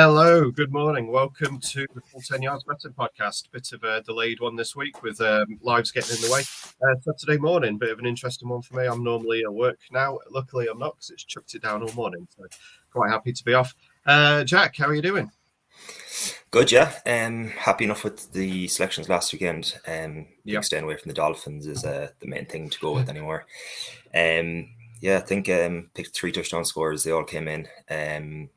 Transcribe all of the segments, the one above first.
Hello, good morning. Welcome to the Full 10 Yards Betting Podcast. Bit of a delayed one this week with um, lives getting in the way. Uh, Saturday morning, bit of an interesting one for me. I'm normally at work now. Luckily, I'm not because it's chucked it down all morning. So, quite happy to be off. Uh, Jack, how are you doing? Good, yeah. Um, happy enough with the selections last weekend. Um, Yep. staying away from the Dolphins is uh, the main thing to go with anymore. Um, yeah, I think um, picked three touchdown scores. They all came in. Um,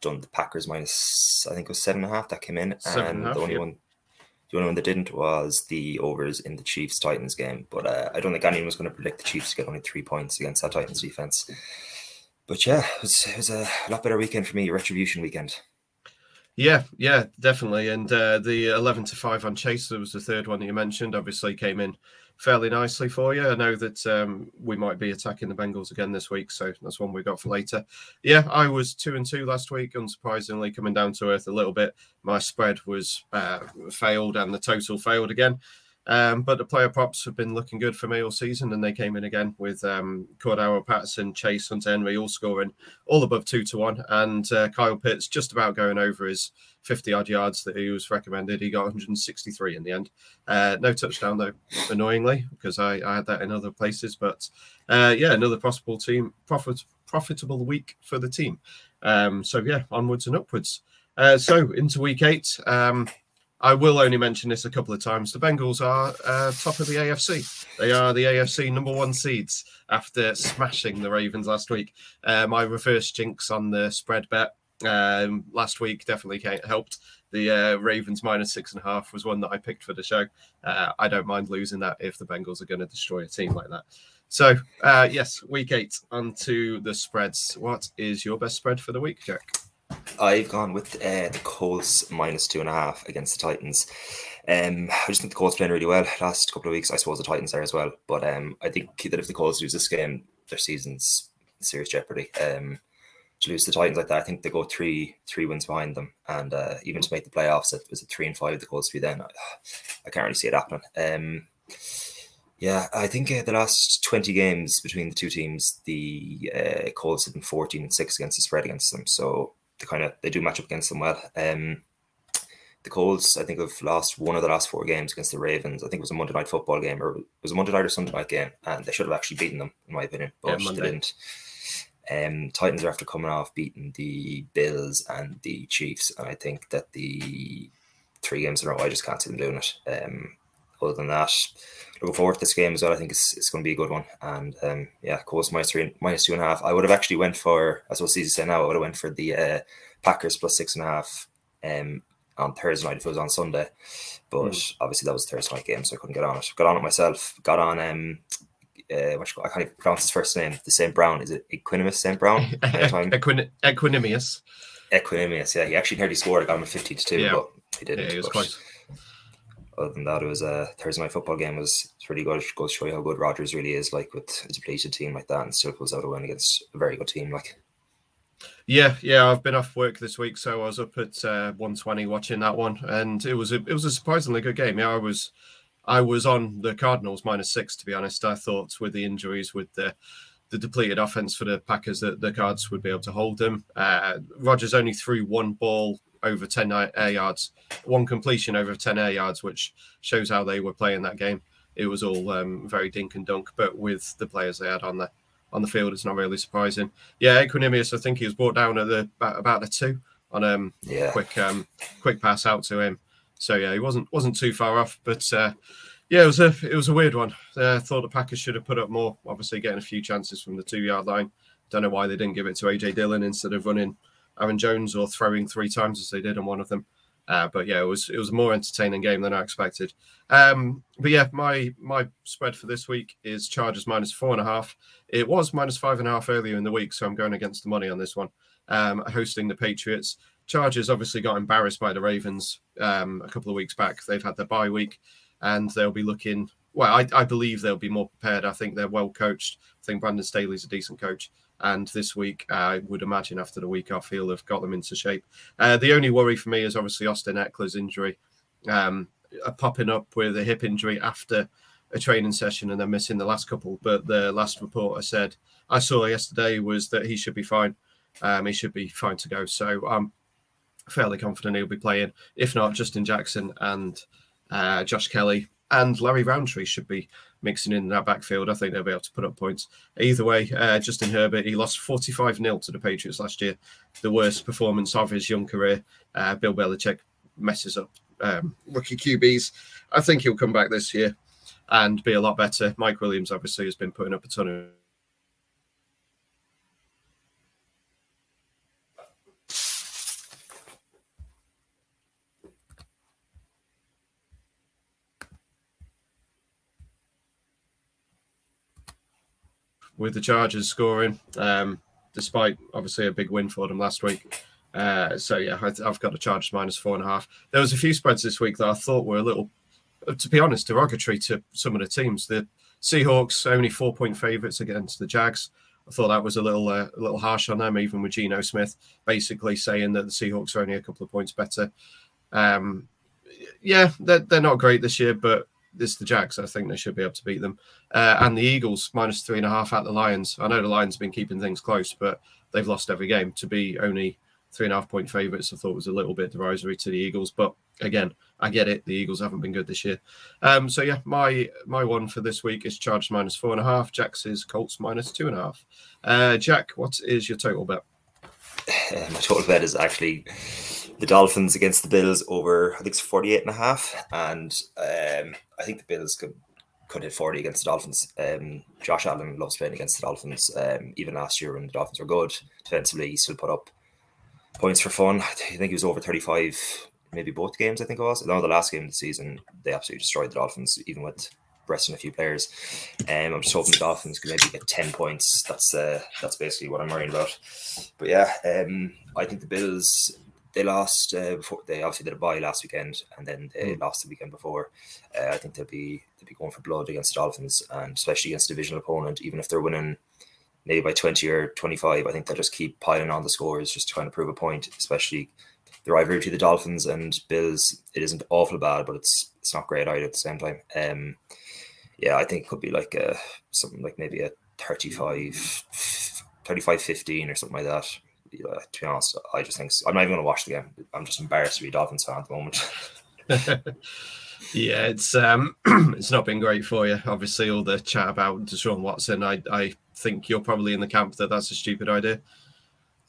done the Packers minus, I think it was seven and a half that came in, Seven and half, the only yep. one, the only one that didn't was the overs in the Chiefs Titans game. But uh, I don't think anyone was going to predict the Chiefs to get only three points against that Titans defense. But yeah, it was, it was a lot better weekend for me. Retribution weekend. Yeah, yeah, definitely. And uh, the 11 to 5 on Chase, that was the third one that you mentioned, obviously came in fairly nicely for you. I know that um, we might be attacking the Bengals again this week, so that's one we got for later. Yeah, I was 2 and 2 last week, unsurprisingly, coming down to earth a little bit. My spread was uh, failed and the total failed again. Um, but the player props have been looking good for me all season, and they came in again with um, Cordarrelle Patterson, Chase, Hunter Henry all scoring all above two to one, and uh, Kyle Pitts just about going over his 50 odd yards that he was recommended. He got 163 in the end. Uh, no touchdown though, annoyingly, because I, I had that in other places. But uh, yeah, another possible team profit profitable week for the team. Um, so yeah, onwards and upwards. Uh, so into week eight. Um, I will only mention this a couple of times. The Bengals are uh, top of the AFC. They are the AFC number one seeds after smashing the Ravens last week. Uh, my reverse jinx on the spread bet um, last week definitely helped. The uh, Ravens minus six and a half was one that I picked for the show. Uh, I don't mind losing that if the Bengals are going to destroy a team like that. So, uh, yes, week eight onto the spreads. What is your best spread for the week, Jack? I've gone with uh, the Colts minus two and a half against the Titans. Um, I just think the Colts playing really well last couple of weeks. I suppose the Titans are as well, but um, I think that if the Colts lose this game, their season's in serious jeopardy. Um, to lose the Titans like that, I think they go three three wins behind them, and uh, even to make the playoffs, it was a three and five. The Colts be then. I, I can't really see it happening. Um, yeah, I think uh, the last 20 games between the two teams, the uh, Colts have been 14 and 6 against the spread against them. So they kind of they do match up against them well. Um, the Colts, I think, have lost one of the last four games against the Ravens. I think it was a Monday night football game, or it was a Monday night or Sunday night game, and they should have actually beaten them, in my opinion, Yeah, but they didn't. Um, Titans are after coming off beating the Bills and the Chiefs, and I think that the three games in a row, I just can't see them doing it. Um, other than that, looking forward to this game as well. I think it's, it's going to be a good one. And um, yeah, Colts minus three, minus two and a half. I would have actually went for, as what Caesar said now, I would have went for the uh, Packers plus six and a half um, on Thursday night if it was on Sunday. But obviously that was a Thursday night game, so I couldn't get on it. Got on it myself. Got on um, uh, call- I can't even pronounce his first name. The Saint Brown is it Equanimeous Saint Brown? Equin- Equinemius. Equanimeous, yeah. He actually nearly scored. I got him at fifty to two, Yeah. but he didn't. Yeah, he was close. Other than that, it was a Thursday night football game. was it's really good. It to show you how good Rodgers really is. Like with a depleted team like that, and still pulls out a win against a very good team. Like Yeah, yeah, I've been off work this week, so I was up at uh, 120 watching that one, and it was a it was a surprisingly good game. Yeah, I was I was on the Cardinals minus six to be honest. I thought with the injuries, with the the depleted offense for the Packers, that the Cards would be able to hold them. Uh, Rodgers only threw one ball over 10 air yards, one completion over 10 air yards, which shows how they were playing that game. It was all um, very dink and dunk, but with the players they had on the on the field, it's not really surprising. Yeah, Equinemius, I think he was brought down at the about, the two on um yeah, quick um quick pass out to him. So yeah, he wasn't wasn't too far off, but uh, yeah, it was a it was a weird one. Uh, I thought the Packers should have put up more. Obviously, getting a few chances from the two yard line. Don't know why they didn't give it to AJ Dillon instead of running Aaron Jones or throwing three times as they did on one of them. Uh, but yeah, it was it was a more entertaining game than I expected. Um, but yeah, my my spread for this week is Chargers minus four and a half. It was minus five and a half earlier in the week, so I'm going against the money on this one. Um, hosting the Patriots. Chargers obviously got embarrassed by the Ravens um, a couple of weeks back. They've had their bye week, and they'll be looking. Well, I, I believe they'll be more prepared. I think they're well coached. I think Brandon Staley's a decent coach. And this week, I would imagine after the week off, he'll have got them into shape. Uh, the only worry for me is obviously Austin Ekeler's injury, um, uh, popping up with a hip injury after a training session and then missing the last couple. But the last report I said I saw yesterday was that he should be fine. Um, he should be fine to go. So I'm fairly confident he'll be playing. If not, Justin Jackson and uh, Josh Kelley and Larry Rountree should be mixing in that backfield. I think they'll be able to put up points. Either way, uh, Justin Herbert, he lost 45 0 to the Patriots last year, the worst performance of his young career. Uh, Bill Belichick messes up um, rookie QBs. I think he'll come back this year and be a lot better. Mike Williams, obviously, has been putting up a ton of with the Chargers scoring, um, despite obviously a big win for them last week. Uh, so yeah, I, have got the Chargers minus four and a half. There was a few spreads this week that I thought were a little, to be honest, derogatory to some of the teams. The Seahawks only four point favourites against the Jags. I thought that was a little uh, a little harsh on them, even with Geno Smith basically saying that the Seahawks are only a couple of points better. Um, yeah, they're, they're not great this year, but this the Jags. I think they should be able to beat them. Uh, and the Eagles minus three and a half at the Lions. I know the Lions have been keeping things close, but they've lost every game. To be only three and a half point favourites, I thought was a little bit derisory to the Eagles. But again, I get it. The Eagles haven't been good this year. Um, so yeah, my my one for this week is Chargers minus four and a half. Jack's is Colts minus two and a half. Uh, Jack, what is your total bet? my total bet is actually the Dolphins against the Bills over, I think it's 48 and a half. And um, I think the Bills could could hit 40 against the Dolphins. Um, Josh Allen loves playing against the Dolphins. Um, even last year when the Dolphins were good defensively, he still put up points for fun. I think he was over 35, maybe both games, I think it was. No, the last game of the season, they absolutely destroyed the Dolphins, even with resting a few players. Um, I'm just hoping the Dolphins can maybe get 10 points. That's uh, that's basically what I'm worrying about. But yeah, um, I think the Bills they lost uh, before they obviously did a bye last weekend and then they mm. lost the weekend before. Uh, I think they'll be they'll be going for blood against the Dolphins and especially against a divisional opponent, even if they're winning maybe by 20 or 25. I think they'll just keep piling on the scores, just trying to prove a point, especially the rivalry between the Dolphins and Bills. It isn't awful bad, but it's it's not great either at the same time. Um, yeah, I think it could be like a something like maybe a 35 35 15 or something like that uh, to be honest, I just think I'm not even going to watch the game. I'm just embarrassed to be a Dolphins fan at the moment. yeah, it's um, it's not been great for you. Obviously, all the chat about Deshaun Watson. I I think you're probably in the camp that that's a stupid idea.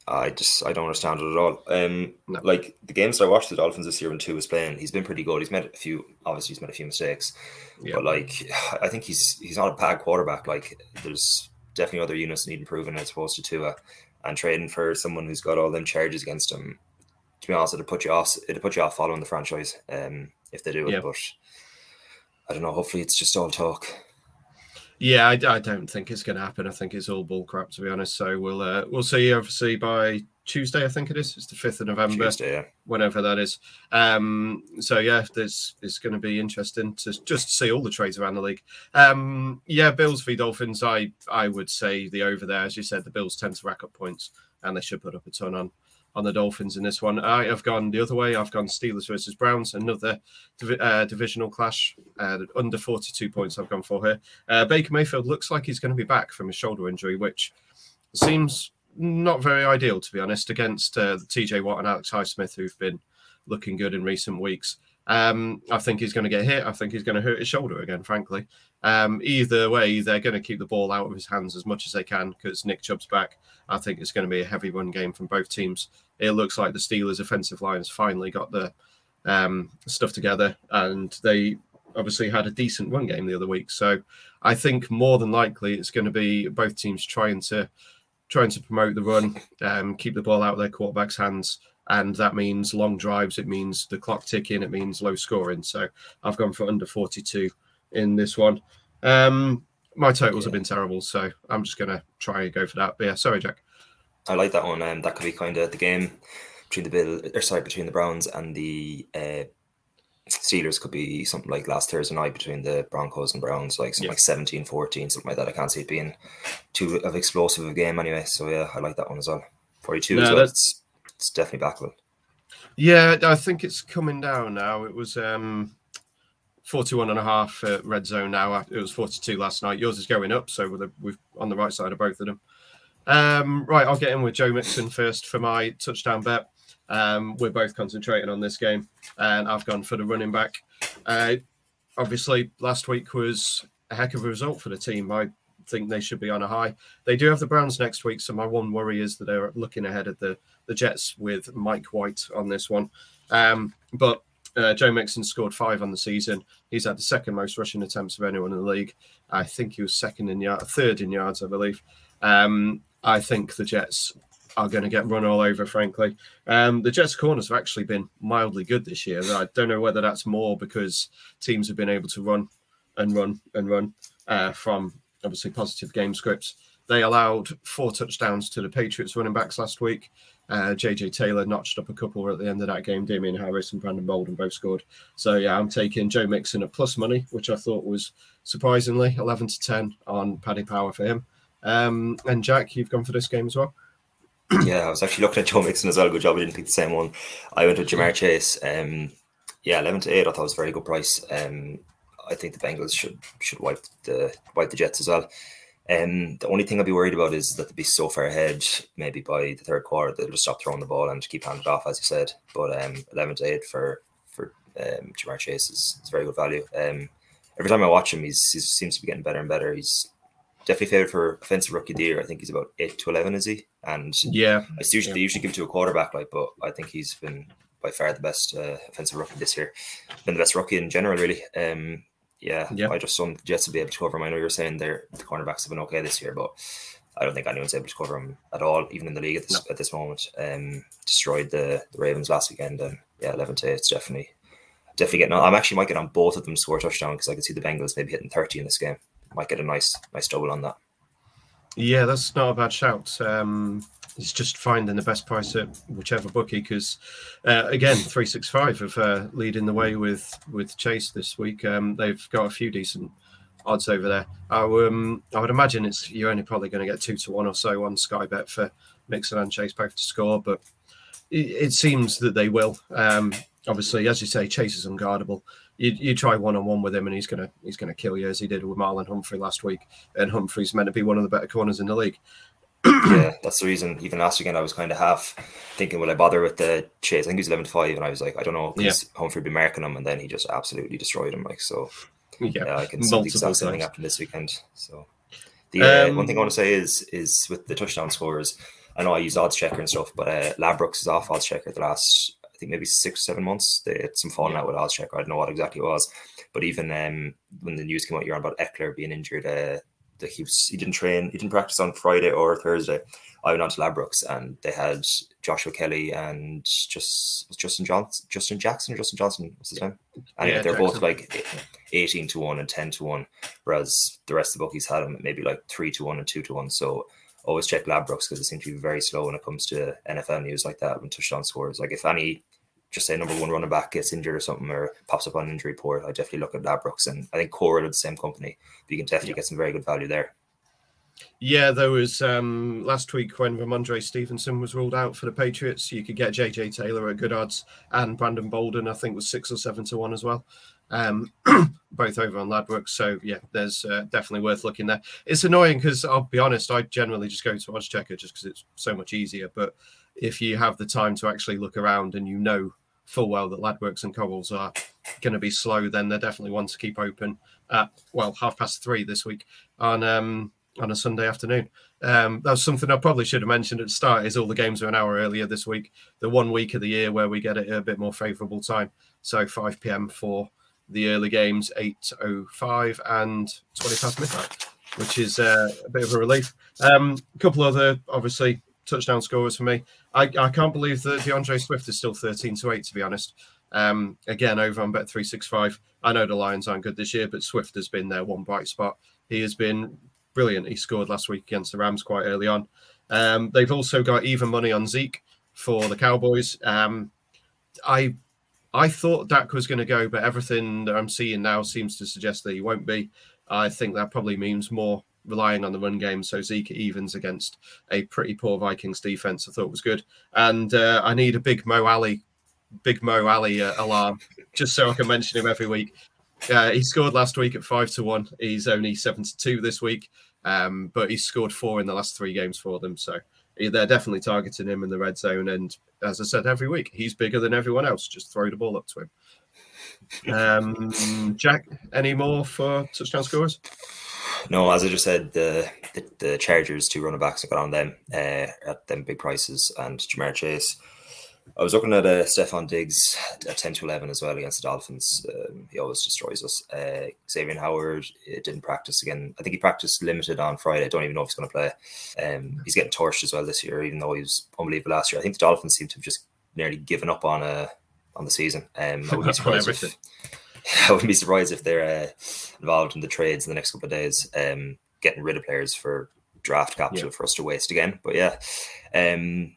I just I don't understand it at all. Um, no. like the games I watched the Dolphins this year when Tua was playing, he's been pretty good. He's made a few, obviously he's made a few mistakes, yeah. but like I think he's he's not a bad quarterback. Like there's definitely other units need improving as opposed to Tua and trading for someone who's got all them charges against him, to be honest, it'd put you off. It'd put you off following the franchise um, if they do it. But I don't know. Hopefully, it's just all talk. Yeah, I, I don't think it's going to happen. I think it's all bull crap, to be honest. So we'll uh, we'll see. Obviously, by Tuesday, I think it is. It's the fifth of November. Tuesday, yeah. Whenever that is. Um, so yeah, there's it's going to be interesting to just see all the trades around the league. Um, yeah, Bills v Dolphins. I I would say the over there, as you said, the Bills tend to rack up points, and they should put up a ton on on the Dolphins in this one. I have gone the other way. I've gone Steelers versus Browns, another div- uh, divisional clash. Uh, under 42 points, I've gone for here. Uh, Baker Mayfield looks like he's going to be back from his shoulder injury, which seems not very ideal, to be honest, against uh, TJ Watt and Alex Highsmith, who've been looking good in recent weeks. Um, I think he's going to get hit. I think he's going to hurt his shoulder again, frankly. Um, either way, they're going to keep the ball out of his hands as much as they can because Nick Chubb's back. I think it's going to be a heavy run game from both teams. It looks like the Steelers' offensive line has finally got the um, stuff together, and they obviously had a decent run game the other week. So I think more than likely it's going to be both teams trying to trying to promote the run, um, keep the ball out of their quarterback's hands. And that means long drives. It means the clock ticking. It means low scoring. So I've gone for under 42 in this one. Um, my totals yeah. have been terrible, so I'm just going to try and go for that. But yeah, sorry, Jack. I like that one. Um, that could be kind of the game between the Bill, or sorry, between the Browns and the uh, Steelers could be something like last Thursday night between the Broncos and Browns, like something yeah. like 17 14, something like that. I can't see it being too of explosive of a game anyway. So yeah, I like that one as well. 42 no, as well. It's, it's definitely backable. Yeah, I think it's coming down now. It was um 41 and a half at red zone now. It was 42 last night. Yours is going up, so we're, we're on the right side of both of them. Um, right, I'll get in with Joe Mixon first for my touchdown bet. Um, we're both concentrating on this game, and I've gone for the running back. Uh, obviously, last week was a heck of a result for the team. I think they should be on a high. They do have the Browns next week, so my one worry is that they're looking ahead of the the Jets with Mike White on this one. Um, but uh, Joe Mixon scored five on the season. He's had the second most rushing attempts of anyone in the league. I think he was second in yard, third in yards, I believe. Um, I think the Jets are going to get run all over, frankly. Um, the Jets' corners have actually been mildly good this year. I don't know whether that's more because teams have been able to run and run and run uh, from obviously positive game scripts. They allowed four touchdowns to the Patriots running backs last week. Uh, JJ Taylor notched up a couple at the end of that game. Damien Harris and Brandon Bolden both scored. So yeah, I'm taking Joe Mixon at plus money, which I thought was surprisingly 11 to 10 on Paddy Power for him. Um, and Jack, you've gone for this game as well. Yeah, I was actually looking at Joe Mixon as well. Good job, I didn't pick the same one. I went with Ja'Marr Chase. Um, yeah, 11 to 8. I thought was a very good price. Um, I think the Bengals should should wipe the wipe the Jets as well. Um, the only thing I'd be worried about is that they'd be so far ahead, maybe by the third quarter, they'll just stop throwing the ball and keep handing it off, as you said. But um, 11 to 8 for for um, Ja'Marr Chase is, is very good value. Um, every time I watch him, he's, he seems to be getting better and better. He's definitely favored for offensive rookie of the year. I think he's about 8 to 11, is he? And yeah, I usually, yeah. they usually give it to a quarterback, like, but I think he's been by far the best uh, offensive rookie this year. Been the best rookie in general, really. Um, yeah, yeah. I just don't the Jets will be able to cover him. I know you're saying they're the cornerbacks have been okay this year, but I don't think anyone's able to cover him at all, even in the league at this, no. at this moment. Um, destroyed the, the Ravens last weekend, and yeah, eleven to it's definitely definitely getting. On. I'm actually might get on both of them score touchdown because I can see the Bengals maybe hitting thirty in this game. Might get a nice nice double on that. Yeah, that's not a bad shout. Um, it's just finding the best price at whichever bookie because uh, again 365 have uh, leading the way with with chase this week um, they've got a few decent odds over there I, um, I would imagine it's you're only probably going to get two to one or so on sky bet for mixon and chase both to score but it, it seems that they will um, obviously as you say chase is unguardable you, you try one on one with him and he's gonna he's gonna kill you as he did with Marlon Humphrey last week and Humphrey's meant to be one of the better corners in the league yeah, that's the reason. Even last weekend, I was kind of half thinking, will I bother with the chase? I think he was 11 to 5, and I was like, I don't know, because yeah. Humphrey be marking him, and then he just absolutely destroyed him. Like, so yeah, yeah I can see the exact same thing happen this weekend. So, the uh, um, one thing I want to say is, is with the touchdown scores, I know I use odds checker and stuff, but uh, Ladbrokes is off odds checker the last, think maybe six, seven months. They had some falling out with odds checker. I don't know what exactly it was, but even um, when the news came out, you're on about Ekeler being injured, uh, that he was he didn't train, he didn't practice on Friday or Thursday. I went on to Ladbrokes and they had Joshua Kelley and just Justin Johnson, Justin Jackson or Justin Johnson, what's his name? And yeah, they're Jackson. both like eighteen to one and ten to one, whereas the rest of the bookies had them maybe like three to one and two to one. So always check Ladbrokes because it seems to be very slow when it comes to NFL news like that when touchdown scores. Like if any just say number one running back gets injured or something or pops up on injury report, I definitely look at Ladbrokes and I think Coral are the same company. But you can definitely yeah. get some very good value there. Yeah, there was um, last week when Rhamondre Stevenson was ruled out for the Patriots. You could get JJ Taylor at good odds, and Brandon Bolden, I think, was six or seven to one as well. Um, both over on Ladbrokes. So yeah, there's uh, definitely worth looking there. It's annoying because I'll be honest, I generally just go to Odds Checker just because it's so much easier. But if you have the time to actually look around and you know full well that Ladbrokes and Cobbles are going to be slow, then they're definitely one to keep open at well half past three this week on um, on a Sunday afternoon. Um, that's something I probably should have mentioned at the start. Is all the games are an hour earlier this week, the one week of the year where we get it a bit more favourable time. So 5 p.m. for the early games, 8:05 and 20 past midnight, which is uh, a bit of a relief. Um, a couple other obviously touchdown scorers for me. I, I can't believe that D'Andre Swift is still 13 to 8, to be honest. Um, again, over on Bet365. I know the Lions aren't good this year, but Swift has been their one bright spot. He has been brilliant. He scored last week against the Rams quite early on. Um, they've also got even money on Zeke for the Cowboys. Um, I I thought Dak was going to go, but everything that I'm seeing now seems to suggest that he won't be. I think that probably means more relying on the run game. So Zeke evens against a pretty poor Vikings defense. I thought was good, and uh, I need a big Mo Alley, big Mo Alley uh, alarm just so I can mention him every week. Uh, he scored last week at five to one. He's only seven to two this week, um, but he's scored four in the last three games for them. So they're definitely targeting him in the red zone. And as I said every week, he's bigger than everyone else. Just throw the ball up to him. Um, Jack, any more for touchdown scorers? No, as I just said, the the, the Chargers two running backs have got on them uh, at them big prices, and Ja'Marr Chase I was looking at uh, Stefon Diggs at 10 to 11 as well against the Dolphins. Um, he always destroys us. Uh, Xavier Howard didn't practice again. I think he practiced limited on Friday. I don't even know if he's going to play. Um, he's getting torched as well this year, even though he was unbelievable last year. I think the Dolphins seem to have just nearly given up on uh, on the season. Um, I, wouldn't be surprised if, I wouldn't be surprised if they're uh, involved in the trades in the next couple of days, um, getting rid of players for draft capital yeah. for us to waste again. But yeah, um,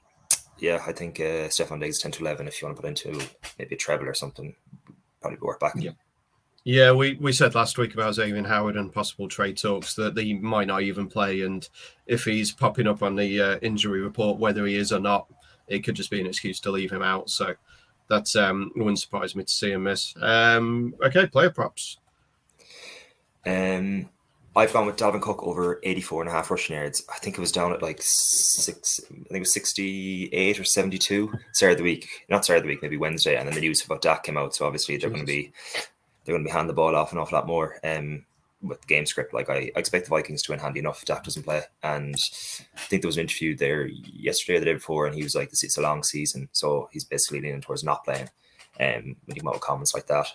yeah, I think uh, Stefon Diggs 10 to 11, if you want to put into maybe a treble or something, probably be worth back. Yeah. Yeah, we, we said last week about Xavier Howard and possible trade talks that he might not even play. And if he's popping up on the uh, injury report, whether he is or not, it could just be an excuse to leave him out. So that um, wouldn't surprise me to see him miss. Um, okay, player props. Um, I've gone with Dalvin Cook over 84 and a half rushing yards. I think it was down at like six, I think it was 68 or 72 start of the week, not start of the week, maybe Wednesday. And then the news about Dak came out. So obviously they're going to be, they're going to be handing the ball off an awful lot more um, with game script. Like I, I expect the Vikings to win handy enough Dak doesn't play. And I think there was an interview there yesterday or the day before, and he was like, "This it's a long season. So he's basically leaning towards not playing um, when he with comments like that.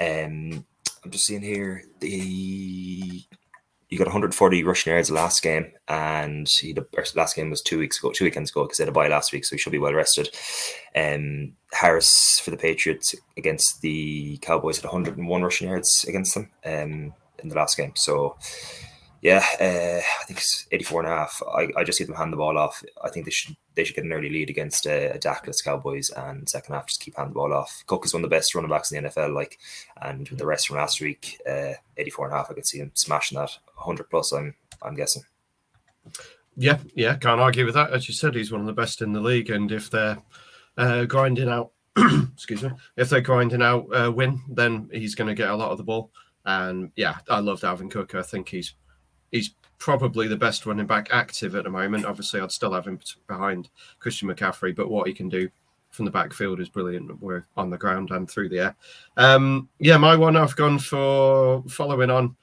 Um, I'm just seeing here the he got 140 rushing yards last game, and he the last game was two weeks ago, two weekends ago because they had a bye last week, so he should be well rested. Um, Harris for the Patriots against the Cowboys had 101 rushing yards against them um, in the last game. So yeah, uh, I think it's 84 and a half. I, I just see them hand the ball off. I think they should they should get an early lead against uh, a Dakless Cowboys and second half just keep hand the ball off. Cook is one of the best running backs in the NFL, like, and with the rest from last week, uh, 84 and a half, I could see him smashing that 100 plus. I'm I'm guessing. Yeah, yeah, can't argue with that. As you said, he's one of the best in the league, and if they're uh, grinding out, excuse me, if they're grinding out uh, win, then he's going to get a lot of the ball. And yeah, I love Dalvin Cook. I think he's he's probably the best running back active at the moment. Obviously, I'd still have him behind Christian McCaffrey, but what he can do from the backfield is brilliant. We're on the ground and through the air. Um, yeah, my one I've gone for following on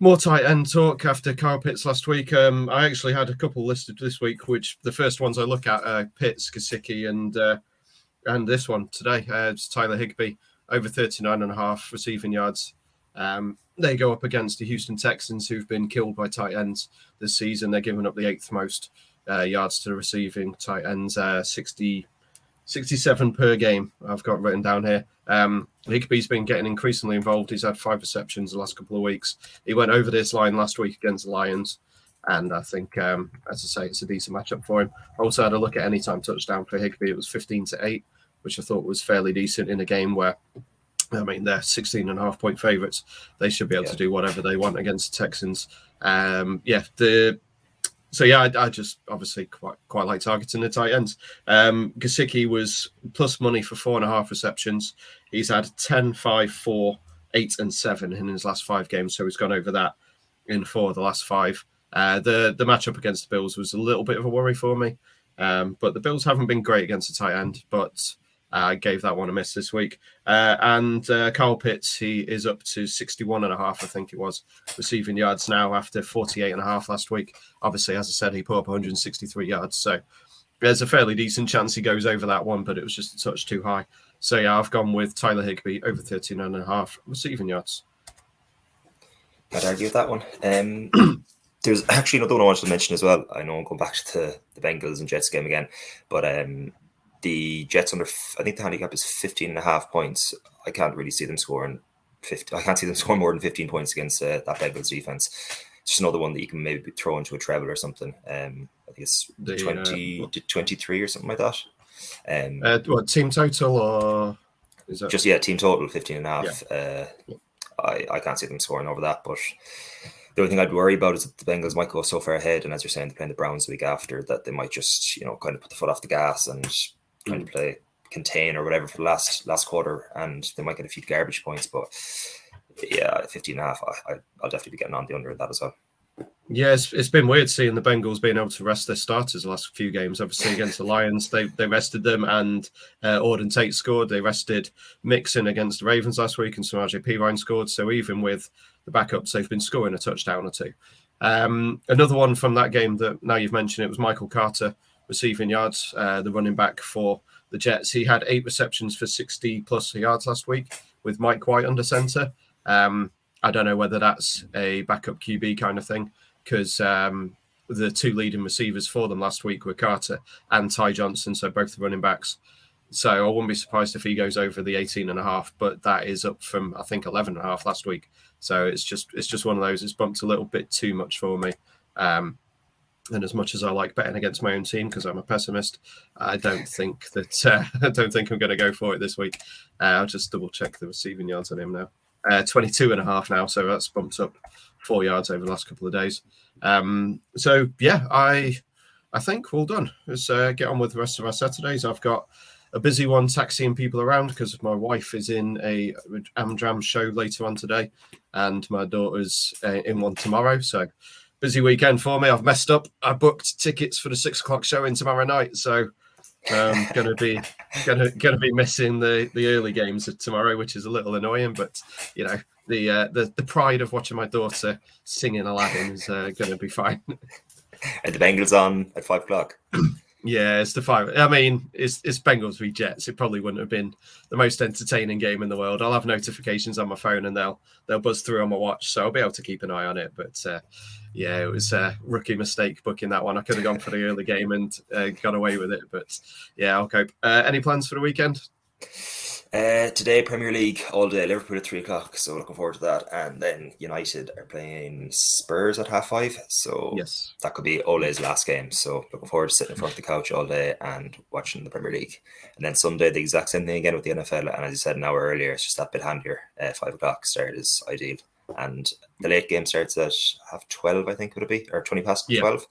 more tight end talk after Kyle Pitts last week. Um, I actually had a couple listed this week, which the first ones I look at are Pitts, Gesicki, and uh, and this one today. Uh, it's Tyler Higbee over 39 and a half receiving yards. Um, they go up against the Houston Texans, who've been killed by tight ends this season. They're giving up the eighth most uh, yards to receiving tight ends, uh, 60, 67 per game. I've got written down here. Um, Higbee's been getting increasingly involved. He's had five receptions the last couple of weeks. He went over this line last week against the Lions. And I think, um, as I say, it's a decent matchup for him. I also had a look at anytime touchdown for Higbee. It was 15 to 8, which I thought was fairly decent in a game where I mean, they're 16 and a half point favourites. They should be able yeah. to do whatever they want against the Texans. Um, yeah, the so yeah, I, I, just obviously quite quite like targeting the tight ends. Um, Gesicki was plus money for four and a half receptions. He's had 10, 5, 4, 8, and 7 in his last five games. So he's gone over that in four of the last five. Uh, the the matchup against the Bills was a little bit of a worry for me. Um, but the Bills haven't been great against the tight end. But uh, gave that one a miss this week. Uh, and uh, Kyle Pitts, he is up to 61 and a half, I think it was, receiving yards now after 48 and a half last week. Obviously, as I said, he put up 163 yards. So there's a fairly decent chance he goes over that one, but it was just a touch too high. So yeah, I've gone with Tyler Higbee over 13 and a half receiving yards. I'd argue with that one. Um, there's actually another one I wanted to mention as well. I know I'm going back to the Bengals and Jets game again, but um, the Jets under, I think the handicap is 15 and a half points. I can't really see them scoring 50. I can't see them scoring more than 15 points against uh, that Bengals defense. It's just another one that you can maybe throw into a treble or something. Um, I think it's the, 20 uh, to 23 or something like that. Um, uh, what team total or is that just yeah, team total 15 and a half. Yeah. Uh, I, I can't see them scoring over that, but the only thing I'd worry about is that the Bengals might go so far ahead, and as you're saying, they're playing the Browns the week after, that they might just you know kind of put the foot off the gas and to play contain or whatever for the last last quarter, and they might get a few garbage points. But yeah, 15 and a half, I, will definitely be getting on the under of that as well. Yeah, it's, it's been weird seeing the Bengals being able to rest their starters the last few games. Obviously, against the Lions, they they rested them, and uh, Auden Tate scored. They rested Mixon against the Ravens last week, and Samaje Perine scored. So even with the backups, they've been scoring a touchdown or two. Um, another one from that game that now you've mentioned it was Michael Carter receiving yards, uh, the running back for the Jets. He had eight receptions for 60 plus yards last week with Mike White under center. Um, I don't know whether that's a backup QB kind of thing because um, the two leading receivers for them last week were Carter and Ty Johnson, so both the running backs. So I wouldn't be surprised if he goes over the 18 and a half, but that is up from I think 11 and a half last week. So it's just it's just one of those. It's bumped a little bit too much for me. Um, and as much as I like betting against my own team because I'm a pessimist, I don't think that uh, I don't think I'm going to go for it this week. Uh, I'll just double check the receiving yards on him now. Uh, 22 and a half now, so that's bumped up four yards over the last couple of days. Um, so yeah, I I think we're all done. Let's uh, get on with the rest of our Saturdays. I've got a busy one taxiing people around because my wife is in a Amdram show later on today, and my daughter's uh, in one tomorrow. So busy weekend for me. I've messed up. I booked tickets for the six o'clock show in tomorrow night, so um, gonna be gonna gonna be missing the the early games of tomorrow, which is a little annoying. But you know, the uh, the the pride of watching my daughter singing Aladdin is uh, going to be fine. And the Bengals on at five o'clock. yeah, it's the five. I mean, it's it's Bengals v Jets. It probably wouldn't have been the most entertaining game in the world. I'll have notifications on my phone and they'll they'll buzz through on my watch, so I'll be able to keep an eye on it. But uh, yeah, it was a rookie mistake booking that one. I could have gone for the early game and uh, got away with it, but yeah, I'll cope. Uh, any plans for the weekend? Uh, today, Premier League all day. Liverpool at three o'clock, so looking forward to that. And then United are playing Spurs at half five, so yes, that could be Ole's last game. So looking forward to sitting in front of the couch all day and watching the Premier League. And then Sunday, the exact same thing again with the NFL. And as you said an hour earlier, it's just that bit handier. Uh, five o'clock start is ideal, and the late game starts at half twelve, I think would it be, or twenty past yeah. twelve.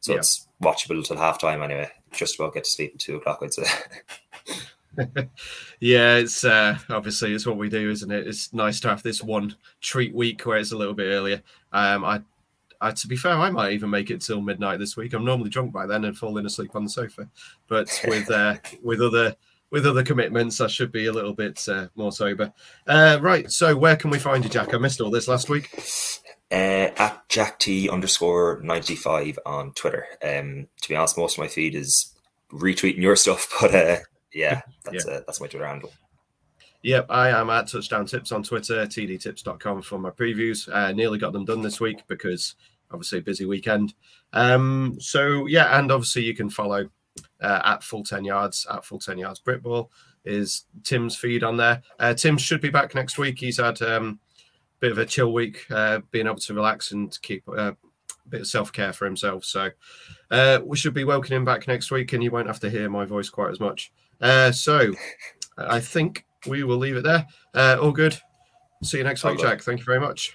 So yeah. it's watchable till half time anyway. Just about get to sleep at two o'clock, I'd say. yeah, it's uh, obviously it's what we do, isn't it? It's nice to have this one treat week where it's a little bit earlier. Um, I, I, to be fair, I might even make it till midnight this week. I'm normally drunk by then and falling asleep on the sofa, but with uh, with other with other commitments, I should be a little bit uh, more sober. Uh, right. So, where can we find you, Jack? I missed all this last week. Uh, at Jack T underscore ninety five on Twitter. Um, to be honest, most of my feed is retweeting your stuff, but uh, yeah, that's yeah. Uh, that's my Twitter handle. Yep, I am at Touchdown Tips on Twitter, tdtips.com for my previews. Uh, nearly got them done this week because obviously busy weekend. Um, so yeah, and obviously you can follow uh, at full 10 yards, at full 10 yards Britball is Tim's feed on there. Uh, Tim should be back next week. He's had um, a bit of a chill week, uh, being able to relax and keep uh, a bit of self care for himself. So uh, we should be welcoming him back next week, and you won't have to hear my voice quite as much. Uh, so I think we will leave it there. Uh, all good. See you next week, Jack. Thank you very much.